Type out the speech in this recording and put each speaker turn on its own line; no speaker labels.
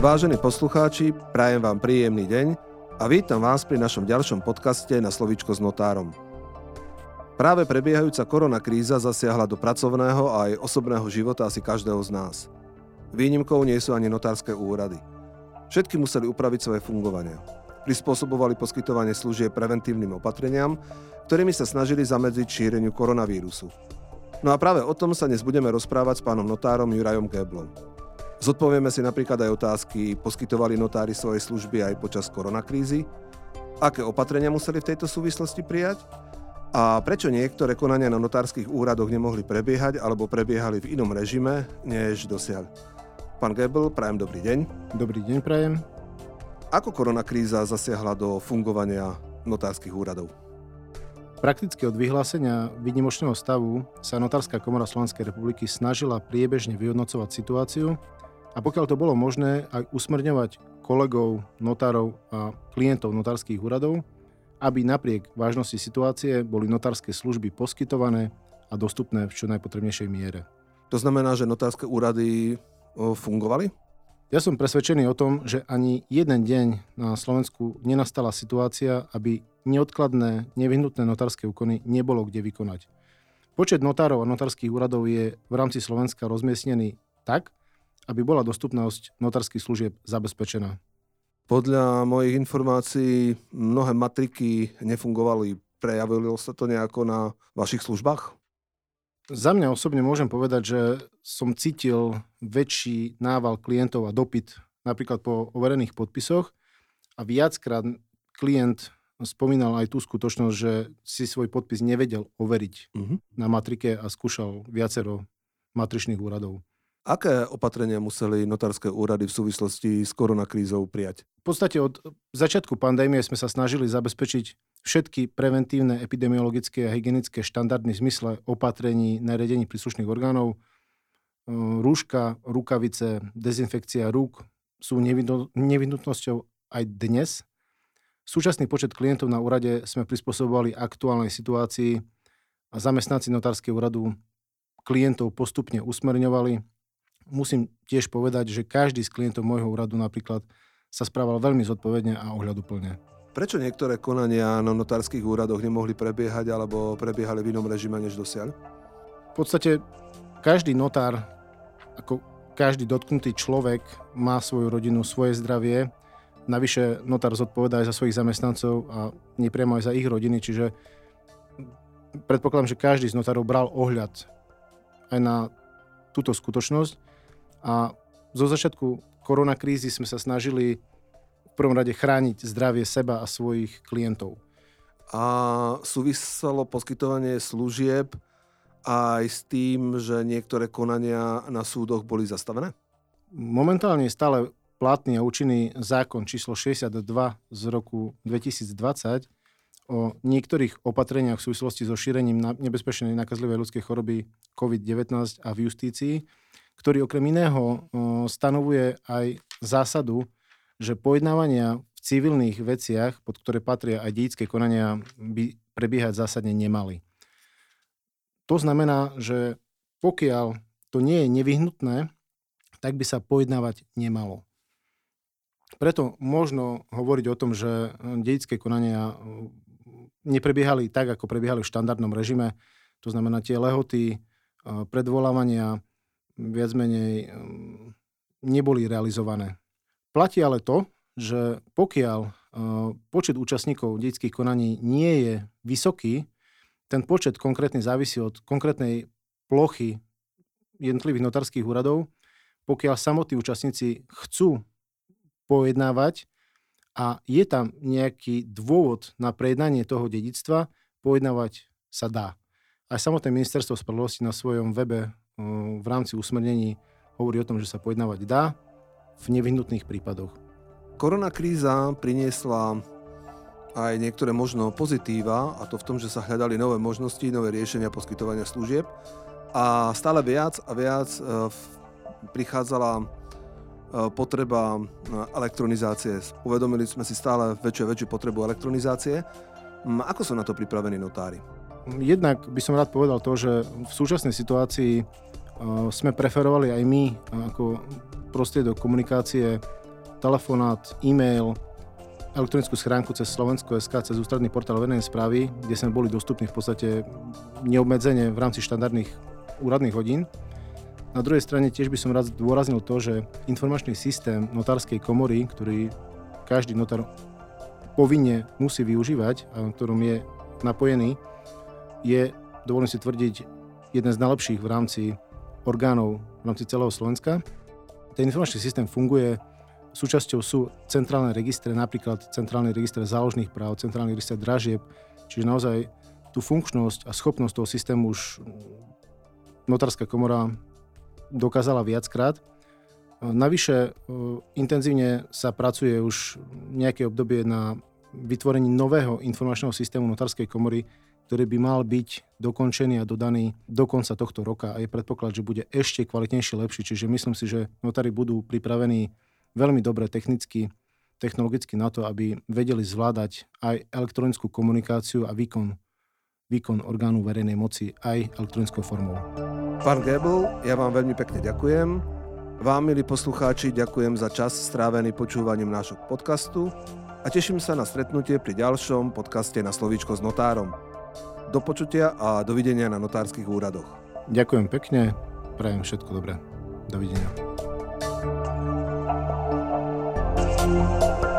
Vážení poslucháči, prajem vám príjemný deň a vítam vás pri našom ďalšom podcaste na slovičko s notárom. Práve prebiehajúca koronakríza zasiahla do pracovného a aj osobného života asi každého z nás. Výnimkou nie sú ani notárske úrady. Všetky museli upraviť svoje fungovanie. Prispôsobovali poskytovanie služieb preventívnym opatreniam, ktorými sa snažili zamedziť šíreniu koronavírusu. No a práve o tom sa dnes budeme rozprávať s pánom notárom Jurajom Geblom. Zodpovieme si napríklad aj otázky, poskytovali notári svoje služby aj počas koronakrízy, aké opatrenia museli v tejto súvislosti prijať a prečo niektoré konania na notárskych úradoch nemohli prebiehať alebo prebiehali v inom režime než dosiaľ? Pán Gebel, prajem dobrý deň.
Dobrý deň, prajem.
Ako koronakríza zasiahla do fungovania notárskych úradov?
Prakticky od vyhlásenia výnimočného stavu sa Notárska komora Slovenskej republiky snažila priebežne vyhodnocovať situáciu a pokiaľ to bolo možné, aj usmerňovať kolegov, notárov a klientov notárskych úradov, aby napriek vážnosti situácie boli notárske služby poskytované a dostupné v čo najpotrebnejšej miere.
To znamená, že notárske úrady fungovali?
Ja som presvedčený o tom, že ani jeden deň na Slovensku nenastala situácia, aby neodkladné, nevyhnutné notárske úkony nebolo kde vykonať. Počet notárov a notárskych úradov je v rámci Slovenska rozmiestnený tak, aby bola dostupnosť notárskych služieb zabezpečená.
Podľa mojich informácií mnohé matriky nefungovali. Prejavilo sa to nejako na vašich službách?
Za mňa osobne môžem povedať, že som cítil väčší nával klientov a dopyt napríklad po overených podpisoch a viackrát klient spomínal aj tú skutočnosť, že si svoj podpis nevedel overiť uh-huh. na matrike a skúšal viacero matričných úradov.
Aké opatrenia museli notárske úrady v súvislosti s koronakrízou prijať?
V podstate od začiatku pandémie sme sa snažili zabezpečiť všetky preventívne epidemiologické a hygienické štandardy v zmysle opatrení, nariadení príslušných orgánov. Rúška, rukavice, dezinfekcia rúk sú nevyhnutnosťou aj dnes. Súčasný počet klientov na úrade sme prispôsobovali aktuálnej situácii a zamestnanci notárskeho úradu klientov postupne usmerňovali musím tiež povedať, že každý z klientov môjho úradu napríklad sa správal veľmi zodpovedne a ohľaduplne.
Prečo niektoré konania na notárskych úradoch nemohli prebiehať alebo prebiehali v inom režime než dosiaľ?
V podstate každý notár, ako každý dotknutý človek má svoju rodinu, svoje zdravie. Navyše notár zodpovedá aj za svojich zamestnancov a nepriamo aj za ich rodiny, čiže predpokladám, že každý z notárov bral ohľad aj na túto skutočnosť a zo začiatku koronakrízy sme sa snažili v prvom rade chrániť zdravie seba a svojich klientov.
A súviselo poskytovanie služieb aj s tým, že niektoré konania na súdoch boli zastavené?
Momentálne je stále platný a účinný zákon číslo 62 z roku 2020 o niektorých opatreniach v súvislosti so šírením nebezpečnej nakazlivej ľudskej choroby COVID-19 a v justícii, ktorý okrem iného stanovuje aj zásadu, že pojednávania v civilných veciach, pod ktoré patria aj dedické konania, by prebiehať zásadne nemali. To znamená, že pokiaľ to nie je nevyhnutné, tak by sa pojednávať nemalo. Preto možno hovoriť o tom, že dedické konania neprebiehali tak, ako prebiehali v štandardnom režime. To znamená tie lehoty, predvolávania, viac menej ehm, neboli realizované. Platí ale to, že pokiaľ ehm, počet účastníkov detských konaní nie je vysoký, ten počet konkrétny závisí od konkrétnej plochy jednotlivých notárskych úradov. Pokiaľ samotní účastníci chcú pojednávať a je tam nejaký dôvod na prejednanie toho dedictva, pojednávať sa dá. Aj samotné ministerstvo spravodlivosti na svojom webe v rámci usmernení hovorí o tom, že sa pojednávať dá v nevyhnutných prípadoch.
Korona kríza priniesla aj niektoré možno pozitíva, a to v tom, že sa hľadali nové možnosti, nové riešenia poskytovania služieb a stále viac a viac e, prichádzala e, potreba e, elektronizácie. Uvedomili sme si stále väčšiu a väčšiu potrebu elektronizácie. Ako sú na to pripravení notári?
Jednak by som rád povedal to, že v súčasnej situácii sme preferovali aj my ako prostriedok komunikácie telefonát, e-mail, elektronickú schránku cez Slovensko.sk, cez ústredný portál verejnej správy, kde sme boli dostupní v podstate neobmedzene v rámci štandardných úradných hodín. Na druhej strane tiež by som rád zdôraznil to, že informačný systém notárskej komory, ktorý každý notár povinne musí využívať a ktorom je napojený, je, dovolím si tvrdiť, jeden z najlepších v rámci orgánov v rámci celého Slovenska. Ten informačný systém funguje Súčasťou sú centrálne registre, napríklad centrálny register záložných práv, centrálny register dražieb, čiže naozaj tú funkčnosť a schopnosť toho systému už notárska komora dokázala viackrát. Navyše e, intenzívne sa pracuje už nejaké obdobie na vytvorení nového informačného systému notárskej komory, ktorý by mal byť dokončený a dodaný do konca tohto roka a je predpoklad, že bude ešte kvalitnejšie, lepší. Čiže myslím si, že notári budú pripravení veľmi dobre technicky, technologicky na to, aby vedeli zvládať aj elektronickú komunikáciu a výkon, výkon orgánu verejnej moci aj elektronickou formou.
Pán Gebel, ja vám veľmi pekne ďakujem. Vám, milí poslucháči, ďakujem za čas strávený počúvaním nášho podcastu a teším sa na stretnutie pri ďalšom podcaste na Slovíčko s notárom. Do počutia a dovidenia na notárskych úradoch.
Ďakujem pekne, prajem všetko dobré. Dovidenia. Thank you.